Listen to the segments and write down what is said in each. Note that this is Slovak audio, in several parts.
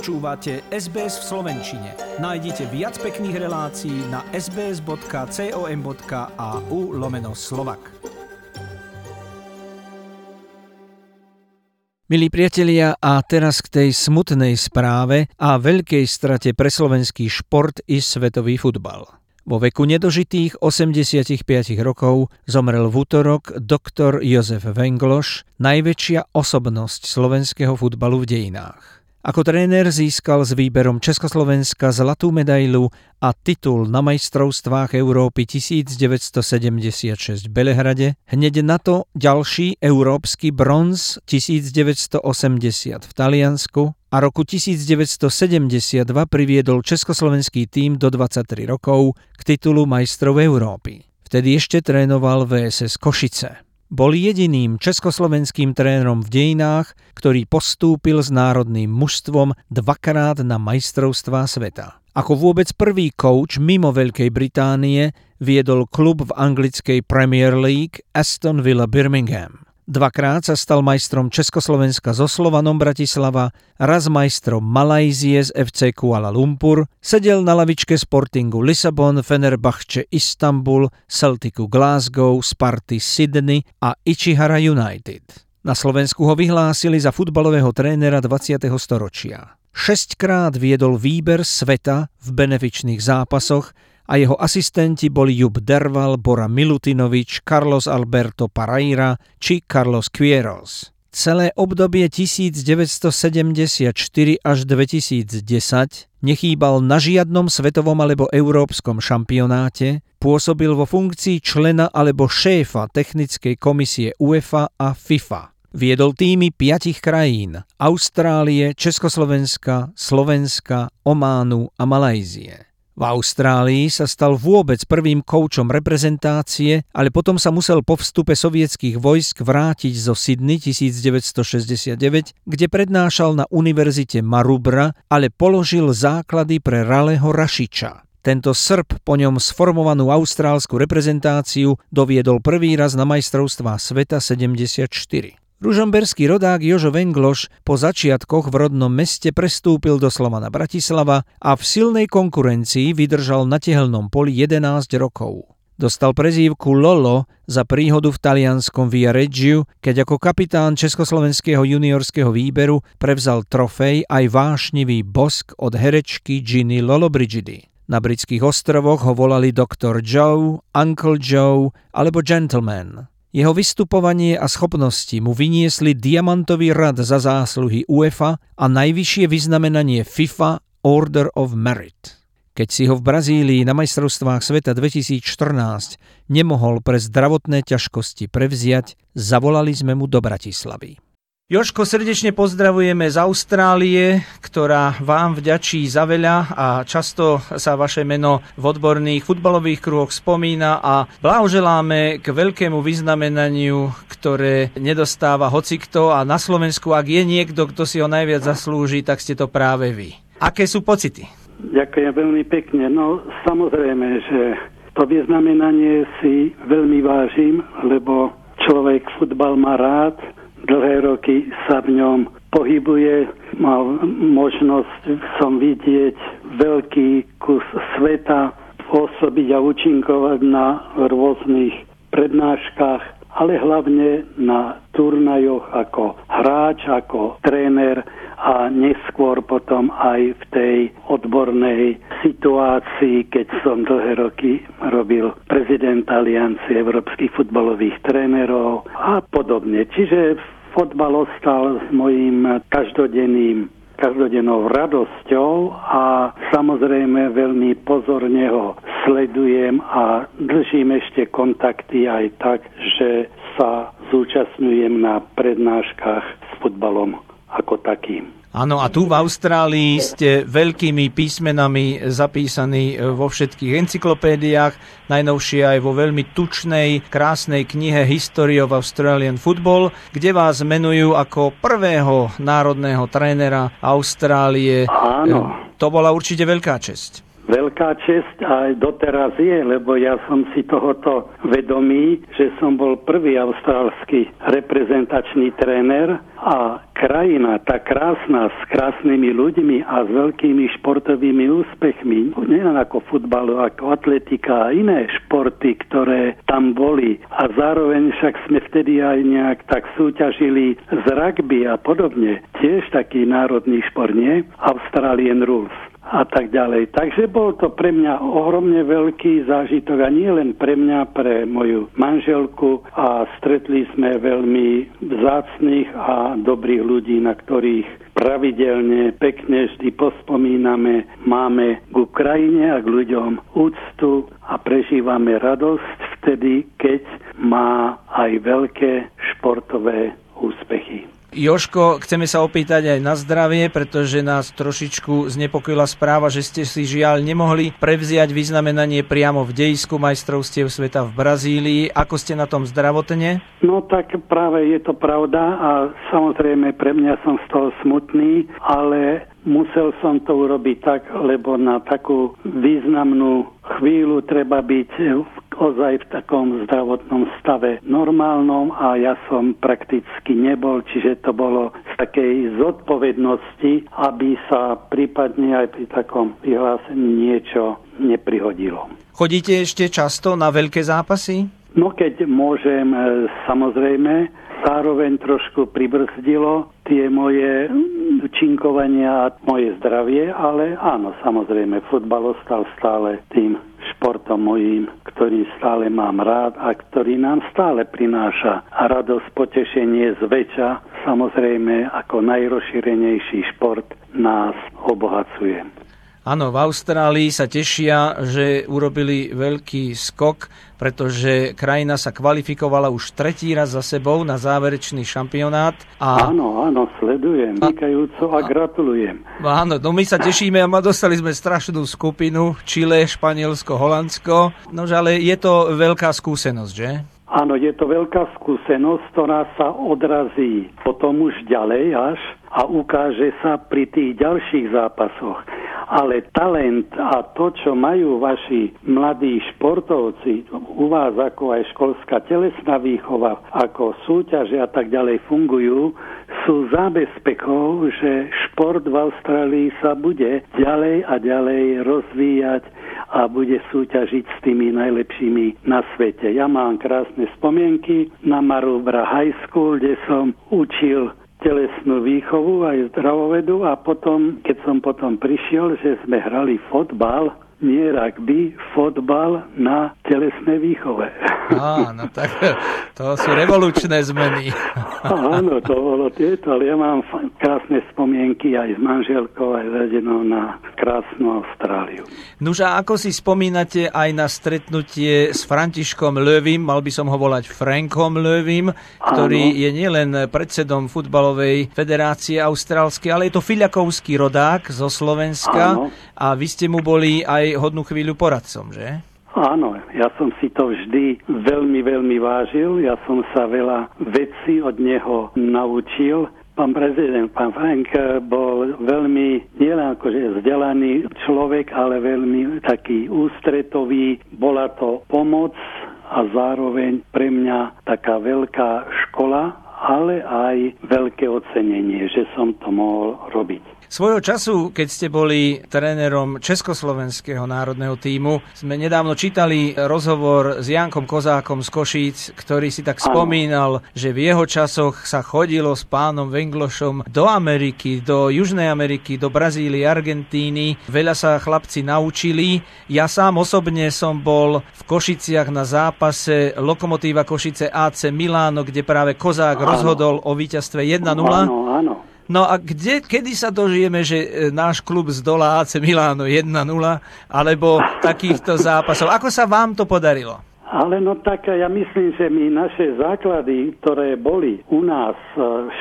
Počúvate SBS v Slovenčine. Nájdite viac pekných relácií na sbs.com.au lomeno slovak. Milí priatelia, a teraz k tej smutnej správe a veľkej strate pre slovenský šport i svetový futbal. Vo veku nedožitých 85 rokov zomrel v útorok doktor Jozef Vengloš, najväčšia osobnosť slovenského futbalu v dejinách. Ako tréner získal s výberom Československa zlatú medailu a titul na majstrovstvách Európy 1976 v Belehrade, hneď na to ďalší európsky bronz 1980 v Taliansku a roku 1972 priviedol československý tým do 23 rokov k titulu majstrov Európy. Vtedy ešte trénoval VSS Košice. Bol jediným československým trénerom v dejinách, ktorý postúpil s národným mužstvom dvakrát na majstrovstvá sveta. Ako vôbec prvý coach mimo Veľkej Británie viedol klub v anglickej Premier League Aston Villa Birmingham. Dvakrát sa stal majstrom Československa so Slovanom Bratislava, raz majstrom Malajzie z FC Kuala Lumpur, sedel na lavičke Sportingu Lisabon, Fenerbahce Istanbul, Celticu Glasgow, Sparty Sydney a Ichihara United. Na Slovensku ho vyhlásili za futbalového trénera 20. storočia. Šestkrát viedol výber sveta v benefičných zápasoch a jeho asistenti boli Jub Derval, Bora Milutinovič, Carlos Alberto Paraira či Carlos Quieros. Celé obdobie 1974 až 2010 nechýbal na žiadnom svetovom alebo európskom šampionáte, pôsobil vo funkcii člena alebo šéfa technickej komisie UEFA a FIFA. Viedol týmy piatich krajín Austrálie, Československa, Slovenska, Ománu a Malajzie. V Austrálii sa stal vôbec prvým koučom reprezentácie, ale potom sa musel po vstupe sovietských vojsk vrátiť zo Sydney 1969, kde prednášal na univerzite Marubra, ale položil základy pre Raleho Rašiča. Tento Srb po ňom sformovanú austrálsku reprezentáciu doviedol prvý raz na majstrovstvá sveta 74. Ružomberský rodák Jožo Vengloš po začiatkoch v rodnom meste prestúpil do Slovana Bratislava a v silnej konkurencii vydržal na tehelnom poli 11 rokov. Dostal prezývku Lolo za príhodu v talianskom Via Regiu, keď ako kapitán československého juniorského výberu prevzal trofej aj vášnivý bosk od herečky Ginny Lollobrigidi. Na britských ostrovoch ho volali Dr. Joe, Uncle Joe alebo Gentleman. Jeho vystupovanie a schopnosti mu vyniesli diamantový rad za zásluhy UEFA a najvyššie vyznamenanie FIFA Order of Merit. Keď si ho v Brazílii na majstrovstvách sveta 2014 nemohol pre zdravotné ťažkosti prevziať, zavolali sme mu do Bratislavy. Joško, srdečne pozdravujeme z Austrálie, ktorá vám vďačí za veľa a často sa vaše meno v odborných futbalových kruhoch spomína a blahoželáme k veľkému vyznamenaniu, ktoré nedostáva hocikto a na Slovensku, ak je niekto, kto si ho najviac zaslúži, tak ste to práve vy. Aké sú pocity? Ďakujem veľmi pekne. No samozrejme, že to vyznamenanie si veľmi vážim, lebo človek futbal má rád, dlhé roky sa v ňom pohybuje. Mal možnosť som vidieť veľký kus sveta, pôsobiť a účinkovať na rôznych prednáškach, ale hlavne na turnajoch ako hráč, ako tréner a neskôr potom aj v tej odbornej situácii, keď som dlhé roky robil prezident Aliancie európskych futbalových trénerov a podobne. Čiže fotbal ostal s mojím každodenným každodennou radosťou a samozrejme veľmi pozorne ho sledujem a držím ešte kontakty aj tak, že sa zúčastňujem na prednáškach s futbalom ako takým. Áno, a tu v Austrálii ste veľkými písmenami zapísaní vo všetkých encyklopédiách, najnovšie aj vo veľmi tučnej, krásnej knihe History of Australian Football, kde vás menujú ako prvého národného trénera Austrálie. Áno. To bola určite veľká česť. Veľká čest aj doteraz je, lebo ja som si tohoto vedomý, že som bol prvý austrálsky reprezentačný tréner a krajina, tá krásna, s krásnymi ľuďmi a s veľkými športovými úspechmi, nielen ako futbalu, ako atletika a iné športy, ktoré tam boli. A zároveň však sme vtedy aj nejak tak súťažili z rugby a podobne. Tiež taký národný šport, nie? Australian Rules a tak ďalej. Takže bol to pre mňa ohromne veľký zážitok a nie len pre mňa, pre moju manželku a stretli sme veľmi vzácných a dobrých ľudí, na ktorých pravidelne, pekne vždy pospomíname, máme k krajine a k ľuďom úctu a prežívame radosť vtedy, keď má aj veľké športové úspechy. Joško, chceme sa opýtať aj na zdravie, pretože nás trošičku znepokojila správa, že ste si žiaľ nemohli prevziať vyznamenanie priamo v dejisku majstrovstiev sveta v Brazílii. Ako ste na tom zdravotne? No tak práve je to pravda a samozrejme pre mňa som z toho smutný, ale musel som to urobiť tak, lebo na takú významnú chvíľu treba byť ozaj v takom zdravotnom stave normálnom a ja som prakticky nebol, čiže to bolo z takej zodpovednosti, aby sa prípadne aj pri takom vyhlásení niečo neprihodilo. Chodíte ešte často na veľké zápasy? No keď môžem, e, samozrejme, zároveň trošku pribrzdilo tie moje činkovania a moje zdravie, ale áno, samozrejme, futbal ostal stále tým športom mojím, ktorý stále mám rád a ktorý nám stále prináša radosť, potešenie zväčša, samozrejme ako najrozšírenejší šport nás obohacuje. Áno, v Austrálii sa tešia, že urobili veľký skok, pretože krajina sa kvalifikovala už tretí raz za sebou na záverečný šampionát. A... Áno, áno, sledujem, vykajúco a, a gratulujem. Áno, no my sa tešíme a dostali sme strašnú skupinu, Čile, Španielsko, Holandsko. Nože ale je to veľká skúsenosť, že? Áno, je to veľká skúsenosť, ktorá sa odrazí potom už ďalej až a ukáže sa pri tých ďalších zápasoch. Ale talent a to, čo majú vaši mladí športovci, u vás ako aj školská telesná výchova, ako súťaže a tak ďalej fungujú, sú zábezpekou, že šport v Austrálii sa bude ďalej a ďalej rozvíjať a bude súťažiť s tými najlepšími na svete. Ja mám krásne spomienky na Marubra High School, kde som učil telesnú výchovu aj zdravovedu a potom, keď som potom prišiel, že sme hrali fotbal, nie rugby, fotbal na telesnej výchove. Á, no tak to sú revolučné zmeny. Áno, to bolo tieto, ale ja mám krásne spomienky aj s manželkou, aj s rodinou na krásnu Austráliu. Nuž a ako si spomínate aj na stretnutie s Františkom Lövim, mal by som ho volať Frankom Lövim, ktorý Áno. je nielen predsedom futbalovej federácie austrálskej, ale je to filiakovský rodák zo Slovenska Áno. a vy ste mu boli aj hodnú chvíľu poradcom, že? Áno, ja som si to vždy veľmi, veľmi vážil. Ja som sa veľa vecí od neho naučil. Pán prezident, pán Frank bol veľmi, nielen akože vzdelaný človek, ale veľmi taký ústretový. Bola to pomoc a zároveň pre mňa taká veľká škola, ale aj veľké ocenenie, že som to mohol robiť. Svojho času, keď ste boli trénerom Československého národného týmu, sme nedávno čítali rozhovor s Jankom Kozákom z Košíc, ktorý si tak spomínal, že v jeho časoch sa chodilo s pánom Venglošom do Ameriky, do Južnej Ameriky, do Brazílie, Argentíny. Veľa sa chlapci naučili. Ja sám osobne som bol v Košiciach na zápase Lokomotíva Košice AC Miláno, kde práve Kozák áno. rozhodol o víťazstve 1-0. Áno, áno. No a kde, kedy sa dožijeme, že e, náš klub zdolá AC Miláno 1-0 alebo takýchto zápasov? Ako sa vám to podarilo? Ale no tak ja myslím, že my naše základy, ktoré boli u nás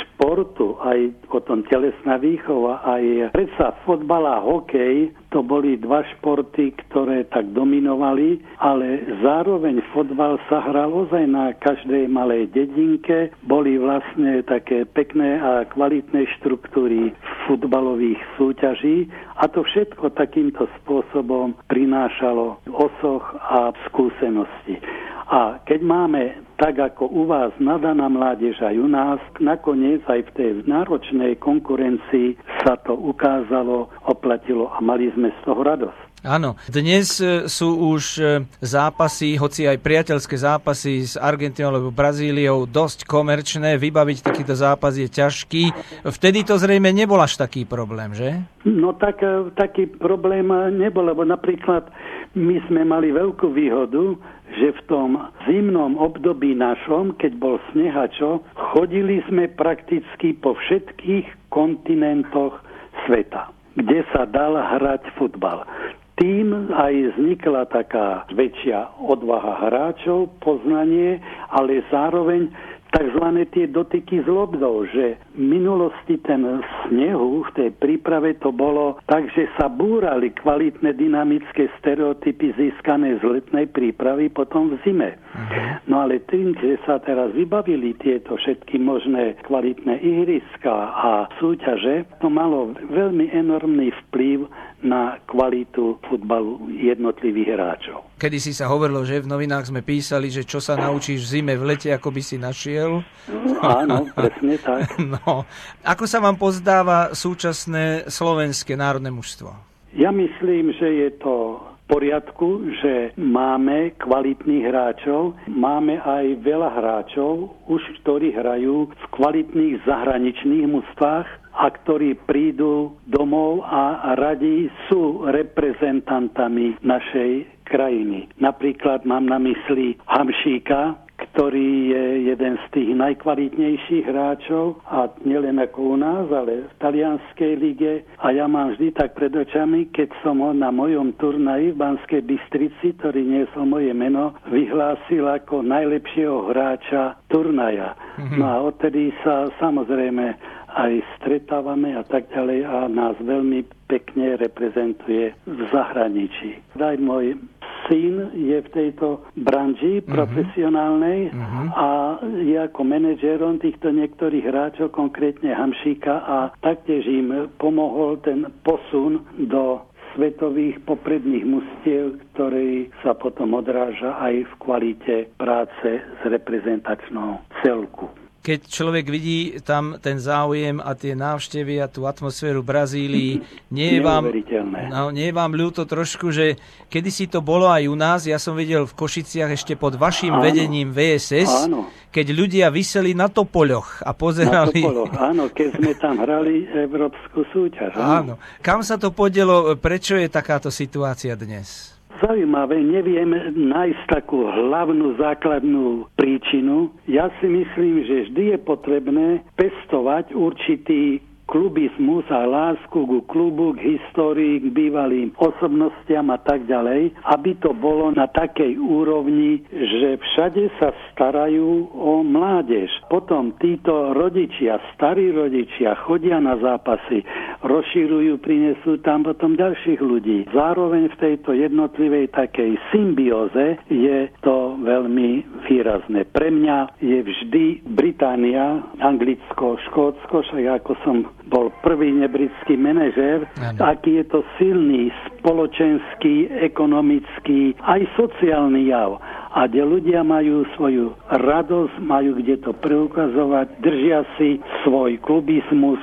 športu, aj potom telesná výchova, aj predsa fotbal a hokej, to boli dva športy, ktoré tak dominovali, ale zároveň fotbal sa hral ozaj na každej malej dedinke. Boli vlastne také pekné a kvalitné štruktúry futbalových súťaží a to všetko takýmto spôsobom prinášalo osoch a skúsenosti. A keď máme tak ako u vás nadaná mládež aj u nás, nakoniec aj v tej náročnej konkurencii sa to ukázalo, oplatilo a mali sme z toho radosť. Áno, dnes e, sú už e, zápasy, hoci aj priateľské zápasy s Argentínou alebo Brazíliou dosť komerčné, vybaviť takýto zápas je ťažký. Vtedy to zrejme nebol až taký problém, že? No tak, e, taký problém nebol, lebo napríklad my sme mali veľkú výhodu, že v tom zimnom období našom, keď bol snehačo, chodili sme prakticky po všetkých kontinentoch sveta, kde sa dal hrať futbal. Tým aj vznikla taká väčšia odvaha hráčov, poznanie, ale zároveň tzv. tie dotyky s lobdou, že v minulosti ten snehu v tej príprave to bolo tak, že sa búrali kvalitné dynamické stereotypy získané z letnej prípravy potom v zime. Uh-huh. No ale tým, že sa teraz vybavili tieto všetky možné kvalitné ihriska a súťaže, to malo veľmi enormný vplyv na kvalitu futbalu jednotlivých hráčov. Kedy si sa hovorilo, že v novinách sme písali, že čo sa naučíš v zime, v lete, ako by si našiel. No, áno, presne tak. No. Ako sa vám pozdáva súčasné slovenské národné mužstvo? Ja myslím, že je to poriadku, že máme kvalitných hráčov, máme aj veľa hráčov, už ktorí hrajú v kvalitných zahraničných mústvách a ktorí prídu domov a radi sú reprezentantami našej krajiny. Napríklad mám na mysli Hamšíka, ktorý je jeden z tých najkvalitnejších hráčov a nielen ako u nás, ale v talianskej lige. A ja mám vždy tak pred očami, keď som ho na mojom turnaji v Banskej Bystrici, ktorý niesol moje meno, vyhlásil ako najlepšieho hráča turnaja. Mm-hmm. No a odtedy sa samozrejme aj stretávame a tak ďalej a nás veľmi pekne reprezentuje v zahraničí. Aj môj syn je v tejto branži uh-huh. profesionálnej uh-huh. a je ako manažerom týchto niektorých hráčov, konkrétne Hamšíka a taktiež im pomohol ten posun do svetových popredných mustiev, ktorý sa potom odráža aj v kvalite práce s reprezentačnou celku keď človek vidí tam ten záujem a tie návštevy a tú atmosféru Brazílii, nie je vám, no, nie je vám ľúto trošku, že kedy si to bolo aj u nás, ja som videl v Košiciach ešte pod vašim áno. vedením VSS, áno. keď ľudia vyseli na topoľoch a pozerali... Na topoloch, áno, keď sme tam hrali Európsku súťaž. Áno. áno. Kam sa to podielo, prečo je takáto situácia dnes? Zaujímavé, neviem nájsť takú hlavnú základnú príčinu. Ja si myslím, že vždy je potrebné pestovať určitý klubizmus a lásku ku klubu, k histórii, k bývalým osobnostiam a tak ďalej, aby to bolo na takej úrovni, že všade sa starajú o mládež. Potom títo rodičia, starí rodičia chodia na zápasy, rozširujú, prinesú tam potom ďalších ľudí. Zároveň v tejto jednotlivej takej symbióze je to veľmi výrazné. Pre mňa je vždy Británia, Anglicko, Škótsko, však ako som bol prvý nebritský manažér, aký je to silný spoločenský, ekonomický, aj sociálny jav. A kde ľudia majú svoju radosť, majú kde to preukazovať, držia si svoj klubizmus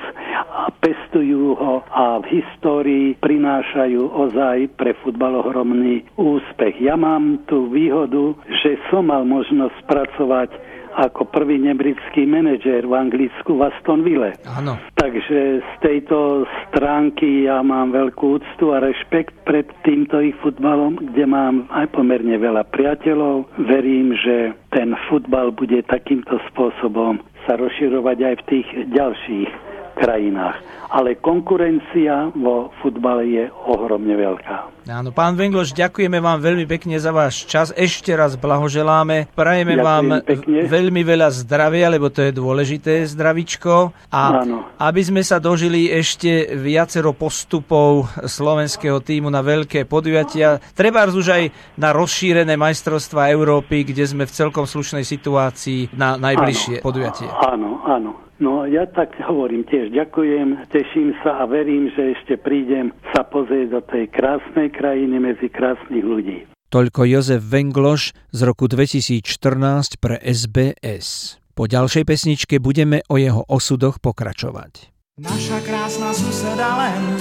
a pestujú ho a v histórii prinášajú ozaj pre futbal ohromný úspech. Ja mám tú výhodu, že som mal možnosť pracovať ako prvý nebritský manažér v Anglicku v Aston Ville. Áno. Takže z tejto stránky ja mám veľkú úctu a rešpekt pred týmto ich futbalom, kde mám aj pomerne veľa priateľov. Verím, že ten futbal bude takýmto spôsobom sa rozširovať aj v tých ďalších krajinách. Ale konkurencia vo futbale je ohromne veľká. Áno, pán Vengloš, ďakujeme vám veľmi pekne za váš čas. Ešte raz blahoželáme. Prajeme Ďakujem vám pekne. veľmi veľa zdravia, lebo to je dôležité zdravičko. A Áno. aby sme sa dožili ešte viacero postupov slovenského týmu na veľké podujatia, treba už aj na rozšírené majstrovstvá Európy, kde sme v celkom slušnej situácii na najbližšie áno, podujatie. Áno, áno. No ja tak hovorím tiež ďakujem, teším sa a verím, že ešte prídem sa pozrieť do tej krásnej krajiny medzi krásnych ľudí. Toľko Jozef Vengloš z roku 2014 pre SBS. Po ďalšej pesničke budeme o jeho osudoch pokračovať. Naša krásna suseda len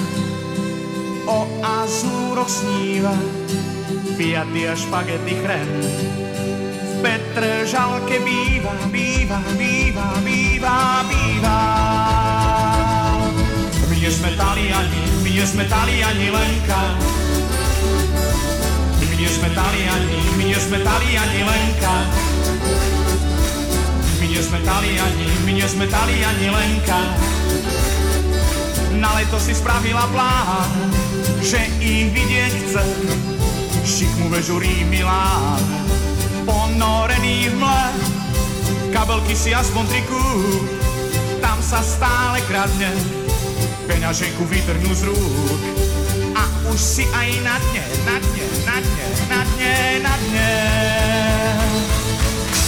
o azúroch sníva, piaty a špagety chren Petržalke býva, býva, býva, býva, býva. My nie sme Taliani, my nie sme Taliani Lenka. My nie sme Taliani, my nie sme Taliani Lenka. My nie sme Taliani, my nie sme Taliani Lenka. Na leto si spravila plán, že ich vidieť chce. Šikmu vežurí Milán ponorený v mle, kabelky si aspoň triku, tam sa stále kradne, peňaženku vytrhnú z rúk. A už si aj na dne, na dne, na dne, na dne, na dne.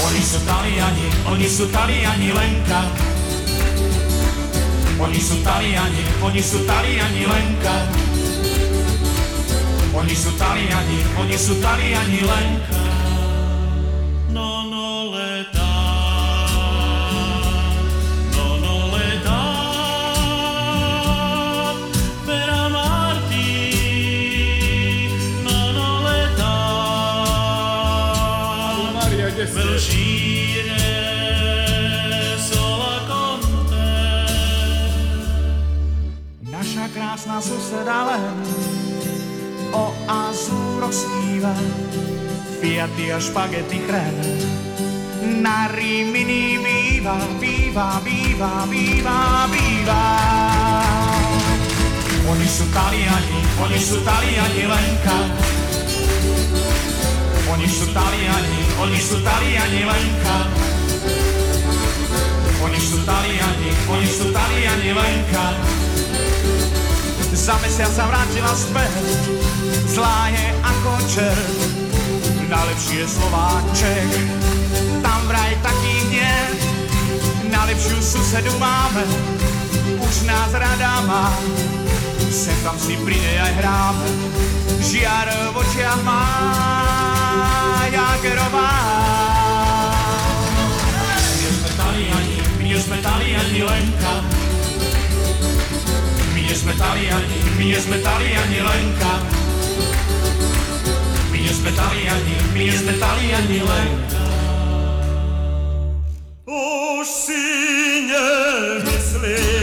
Oni sú Taliani, oni sú Taliani Lenka. Oni sú Taliani, oni sú Taliani Lenka. Oni sú Taliani, oni sú Taliani Lenka. Krásna suseda len o azúroch sníva, fiaty a špagety chren. Na Rimini býva, býva, býva, býva, býva. Oni sú Taliani, oni sú Taliani Lenka. Oni sú Taliani, oni sú Taliani Lenka. Oni sú Taliani, oni sú Taliani Lenka. Za mesiac sa vrátila späť, zlá je ako čert, najlepší je Slováček, tam vraj takých nie, najlepšiu susedu máme, už nás rada má, sem tam si pri nej aj hráme, žiar v očiach má, jak robá. Taliani, my sme Taliani Lenka, nie sme Taliani, my nie sme Taliani Lenka. My nie sme Taliani, my nie sme Taliani Lenka. Už si nemyslím,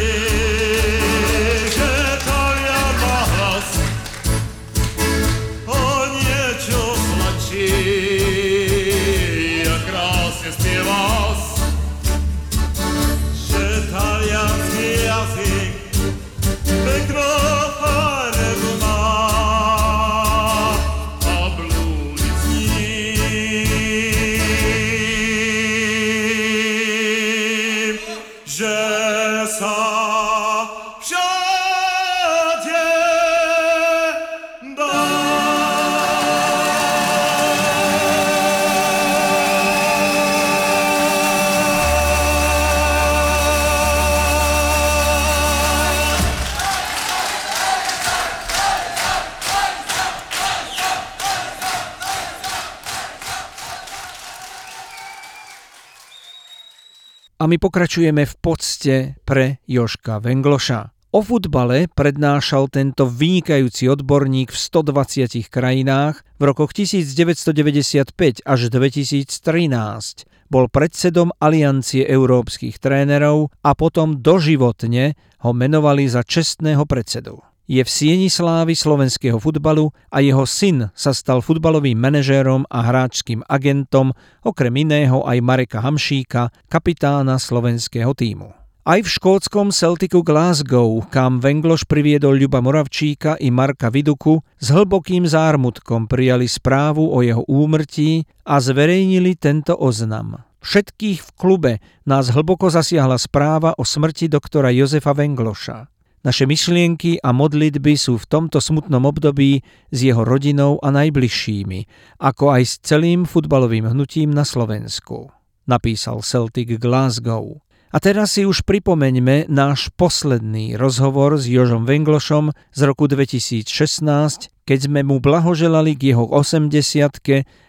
A my pokračujeme v pocte pre Joška Vengloša. O futbale prednášal tento vynikajúci odborník v 120 krajinách v rokoch 1995 až 2013. Bol predsedom Aliancie európskych trénerov a potom doživotne ho menovali za čestného predsedu je v sieni slávy slovenského futbalu a jeho syn sa stal futbalovým manažérom a hráčským agentom, okrem iného aj Mareka Hamšíka, kapitána slovenského týmu. Aj v škótskom Celticu Glasgow, kam Vengloš priviedol Ľuba Moravčíka i Marka Viduku, s hlbokým zármutkom prijali správu o jeho úmrtí a zverejnili tento oznam. Všetkých v klube nás hlboko zasiahla správa o smrti doktora Jozefa Vengloša. Naše myšlienky a modlitby sú v tomto smutnom období s jeho rodinou a najbližšími, ako aj s celým futbalovým hnutím na Slovensku, napísal Celtic Glasgow. A teraz si už pripomeňme náš posledný rozhovor s Jožom Venglošom z roku 2016, keď sme mu blahoželali k jeho 80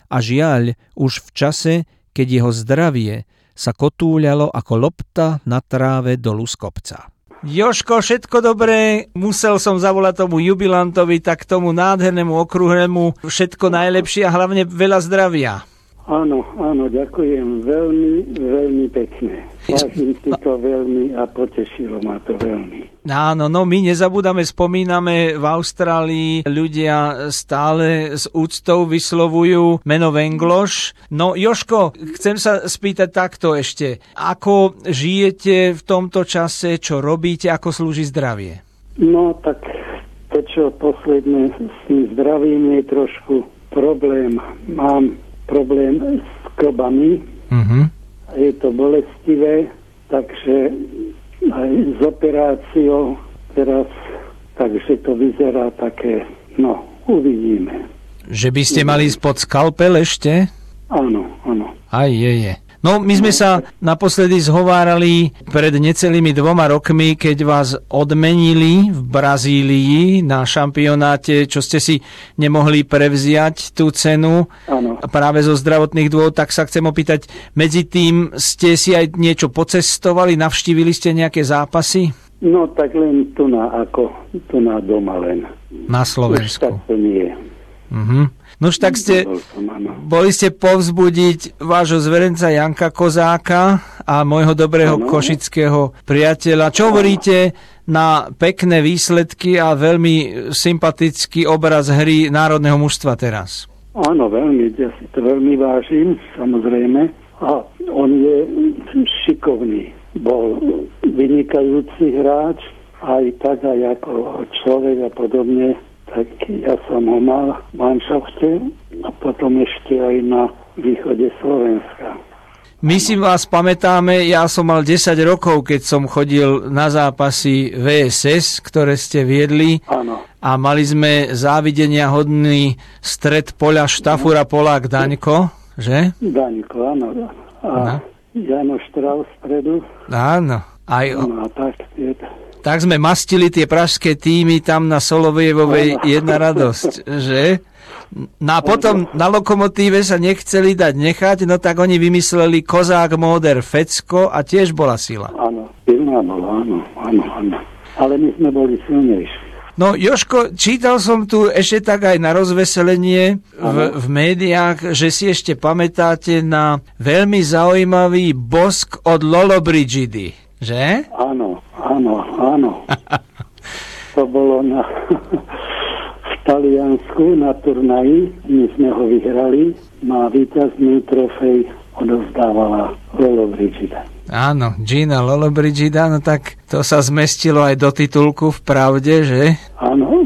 a žiaľ už v čase, keď jeho zdravie sa kotúľalo ako lopta na tráve dolu z kopca. Joško, všetko dobré, musel som zavolať tomu jubilantovi, tak tomu nádhernému okruhnému všetko najlepšie a hlavne veľa zdravia. Áno, áno, ďakujem veľmi, veľmi pekne. Vážim si to veľmi a potešilo ma to veľmi. Áno, no my nezabúdame, spomíname v Austrálii ľudia stále s úctou vyslovujú meno Vengloš. No Joško, chcem sa spýtať takto ešte. Ako žijete v tomto čase, čo robíte, ako slúži zdravie? No tak to, čo posledné s tým zdravím je trošku problém. Mám problém s klbami. Uh-huh. Je to bolestivé, takže aj s operáciou teraz, takže to vyzerá také, no, uvidíme. Že by ste mali spod skalpel ešte? Áno, áno. Aj je, je. No, my sme sa naposledy zhovárali pred necelými dvoma rokmi, keď vás odmenili v Brazílii na šampionáte, čo ste si nemohli prevziať tú cenu ano. práve zo zdravotných dôvodov, tak sa chcem opýtať, medzi tým ste si aj niečo pocestovali, navštívili ste nejaké zápasy? No tak len tu na, ako, tu na doma len. Na Slovensku. Už tak to nie. Uh-huh. No už tak ste, boli ste povzbudiť vášho zverenca Janka Kozáka a môjho dobrého ano. košického priateľa. Čo hovoríte na pekné výsledky a veľmi sympatický obraz hry národného mužstva teraz? Áno, veľmi, ja si to veľmi vážim, samozrejme. A on je šikovný. Bol vynikajúci hráč, aj tak, aj ako človek a podobne tak ja som ho mal v manšafte a potom ešte aj na východe Slovenska. My si vás pamätáme, ja som mal 10 rokov, keď som chodil na zápasy VSS, ktoré ste viedli. Áno. A mali sme závidenia hodný stred poľa Štafura Polák Daňko, že? Daňko, áno. A no. Jano Štrau stredu. Áno. Aj. No, tak, je tak sme mastili tie pražské týmy tam na Solovejevovej jedna radosť, že? No a potom na lokomotíve sa nechceli dať nechať, no tak oni vymysleli Kozák Móder Fecko a tiež bola sila. Áno, silná bola, áno, áno, áno. Ale my sme boli silnejší. No Joško, čítal som tu ešte tak aj na rozveselenie v, v médiách, že si ešte pamätáte na veľmi zaujímavý bosk od Lolo Brigidy, že? Áno, Áno, to bolo na, v Taliansku na turnaji, my sme ho vyhrali, no a víťazný trofej odovzdávala Lolo Brigida. Áno, Gina Lolo Brigida, no tak to sa zmestilo aj do titulku v pravde, že? Áno.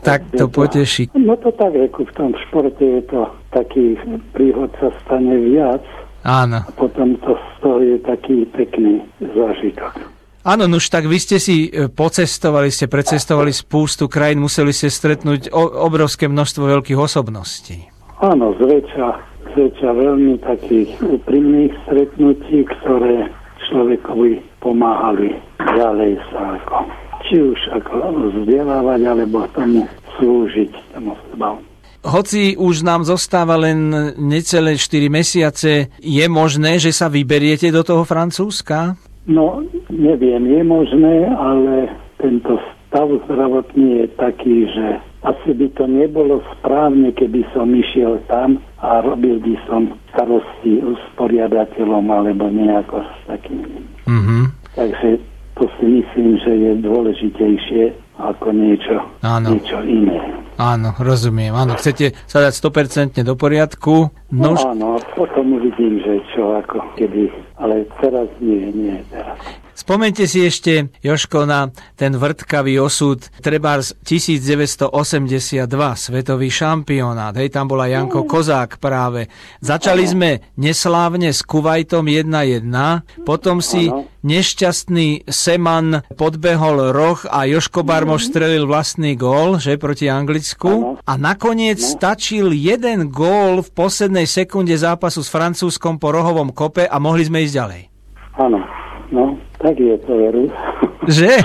Tak to poteší. No to tak, ako v tom športe je to taký príhod sa stane viac. Áno. A potom to z toho je taký pekný zážitok. Áno, už tak vy ste si e, pocestovali, ste precestovali spústu krajín, museli ste stretnúť obrovské množstvo veľkých osobností. Áno, zväčša, zväčša veľmi takých úprimných stretnutí, ktoré človekovi pomáhali ďalej sa ako, či už ako vzdelávať, alebo tomu slúžiť tomu futbalu. Hoci už nám zostáva len necelé 4 mesiace, je možné, že sa vyberiete do toho Francúzska? No, neviem, je možné, ale tento stav zdravotný je taký, že asi by to nebolo správne, keby som išiel tam a robil by som starosti usporiadateľom alebo nejako s takým. Mm-hmm. Takže to si myslím, že je dôležitejšie ako niečo, Áno. niečo iné. Áno, rozumiem. Áno, chcete sa dať 100% do poriadku? No, no áno, potom uvidím, že čo, ako kedy, ale teraz nie, nie teraz. Spomente si ešte, Joško, na ten vrtkavý osud treba z 1982, svetový šampionát. Hej, tam bola Janko Kozák práve. Začali sme neslávne s Kuwaitom 1-1, potom si nešťastný Seman podbehol roh a Joško Barmoš strelil vlastný gól, že proti Anglicku. A nakoniec stačil jeden gól v poslednej sekunde zápasu s Francúzskom po rohovom kope a mohli sme ísť ďalej. Áno, no. Tak je to, veru. Že?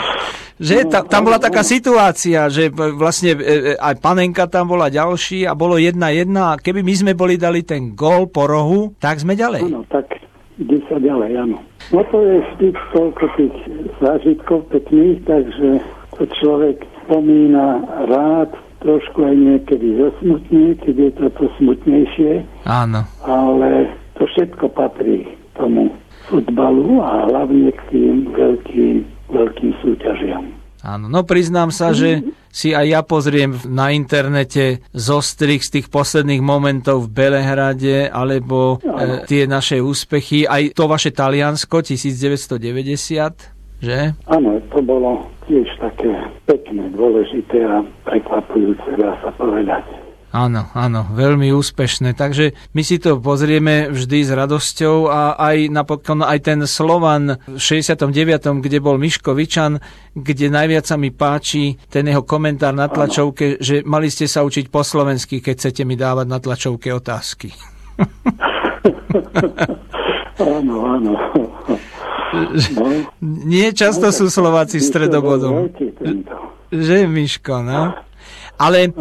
Že no, ta, tam bola taká situácia, že vlastne e, e, aj panenka tam bola ďalší a bolo jedna jedna a keby my sme boli dali ten gól po rohu, tak sme ďalej. Áno, tak ide sa ďalej, áno. No to je vždy toľko tých zážitkov pekných, takže to človek spomína rád, trošku aj niekedy zosmutne, keď je to smutnejšie. Áno. Ale to všetko patrí tomu futbalu a hlavne k tým veľkým, veľkým súťažiam. Áno, no priznám sa, že si aj ja pozriem na internete zostrich z tých posledných momentov v Belehrade, alebo e, tie naše úspechy, aj to vaše Taliansko 1990, že? Áno, to bolo tiež také pekné, dôležité a prekvapujúce, dá sa povedať. Áno, áno, veľmi úspešné. Takže my si to pozrieme vždy s radosťou a aj napokon aj ten Slovan v 69., kde bol Miško Vičan, kde najviac sa mi páči ten jeho komentár na tlačovke, áno. že mali ste sa učiť po slovensky, keď chcete mi dávať na tlačovke otázky. áno, áno. No. Nie často sú Slováci stredobodom. Že, Miško, no? Ale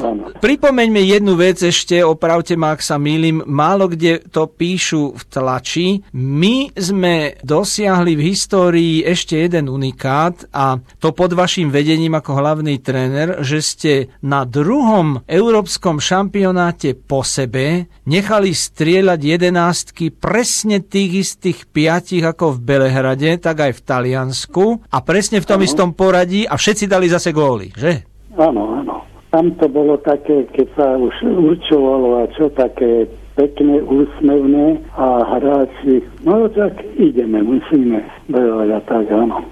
pripomeňme jednu vec ešte, opravte ma, ak sa mýlim, málo kde to píšu v tlači. My sme dosiahli v histórii ešte jeden unikát a to pod vašim vedením ako hlavný tréner, že ste na druhom európskom šampionáte po sebe nechali strieľať jedenástky presne tých istých piatich ako v Belehrade, tak aj v Taliansku a presne v tom ano. istom poradí a všetci dali zase góly, že? Áno, áno tam to bolo také, keď sa už určovalo a čo také pekné, úsmevné a hráči, no tak ideme, musíme bojovať a tak, áno.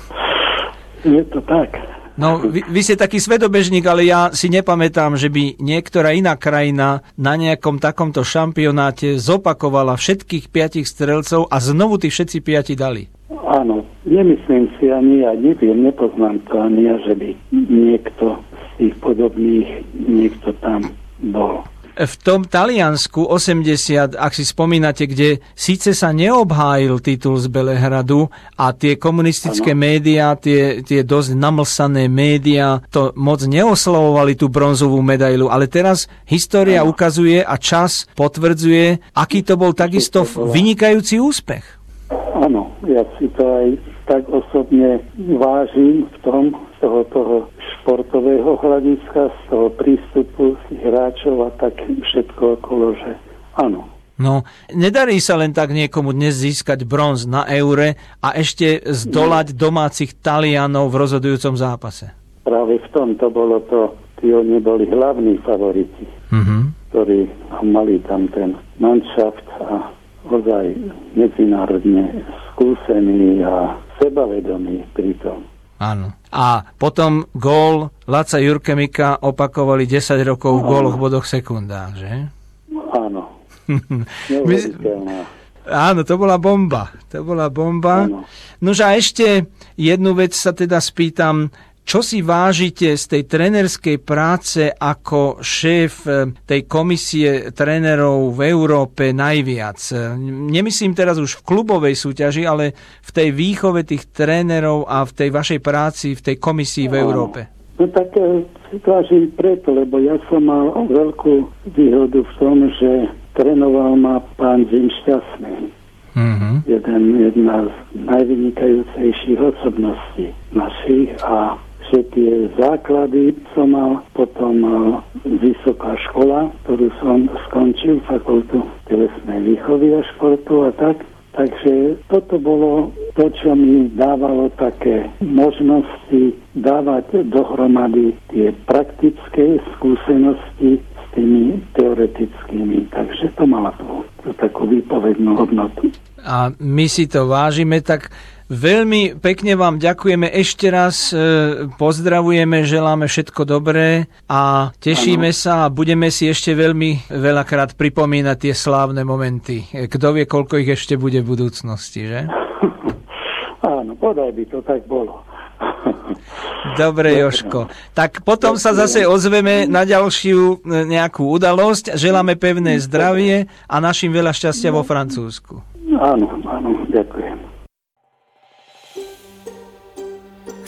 Je to tak. No, vy, vy ste taký svedobežník, ale ja si nepamätám, že by niektorá iná krajina na nejakom takomto šampionáte zopakovala všetkých piatich strelcov a znovu tí všetci piati dali. Áno, nemyslím si ani ja, neviem, nepoznám to ani ja, že by niekto tých podobných niekto tam bol. V tom Taliansku 80, ak si spomínate, kde síce sa neobhájil titul z Belehradu a tie komunistické ano. médiá, tie, tie dosť namlsané médiá, to moc neoslavovali tú bronzovú medailu, ale teraz história ano. ukazuje a čas potvrdzuje, aký to bol takisto vynikajúci úspech. Áno, ja si to aj tak osobne vážim v tom, toho, toho športového hľadiska, z toho prístupu hráčov a tak všetko okolo, že áno. No, nedarí sa len tak niekomu dnes získať bronz na eure a ešte zdolať domácich Talianov v rozhodujúcom zápase. Práve v tom to bolo to, tí oni boli hlavní favoriti, mm-hmm. ktorí mali tam ten manšaft a ozaj medzinárodne skúsený a sebavedomý pritom. Áno. A potom gól Laca Jurkemika opakovali 10 rokov v góloch, bodoch, sekundách, že? Áno. Áno, to bola bomba. To bola bomba. Nože a ešte jednu vec sa teda spýtam. Čo si vážite z tej trenerskej práce ako šéf eh, tej komisie trénerov v Európe najviac? Nemyslím teraz už v klubovej súťaži, ale v tej výchove tých trénerov a v tej vašej práci v tej komisii v Európe. No tak eh, si vážim preto, lebo ja som mal veľkú výhodu v tom, že trénoval ma pán Zim Šťastný. Mm-hmm. Jeden, jedna z najvynikajúcejších osobností našich a že tie základy som mal potom e, vysoká škola, ktorú som skončil, fakultu telesnej výchovy a športu a tak. Takže toto bolo to, čo mi dávalo také možnosti dávať dohromady tie praktické skúsenosti s tými teoretickými. Takže to malo tú, tú takú výpovednú hodnotu. a my si to vážime, tak veľmi pekne vám ďakujeme ešte raz, e, pozdravujeme, želáme všetko dobré a tešíme ano. sa a budeme si ešte veľmi veľakrát pripomínať tie slávne momenty. E, kto vie, koľko ich ešte bude v budúcnosti, že? Áno, podaj by to tak bolo. Dobre, Joško. Tak potom sa zase ozveme na ďalšiu e, nejakú udalosť. Želáme pevné zdravie a našim veľa šťastia vo Francúzsku. Áno, áno, ďakujem.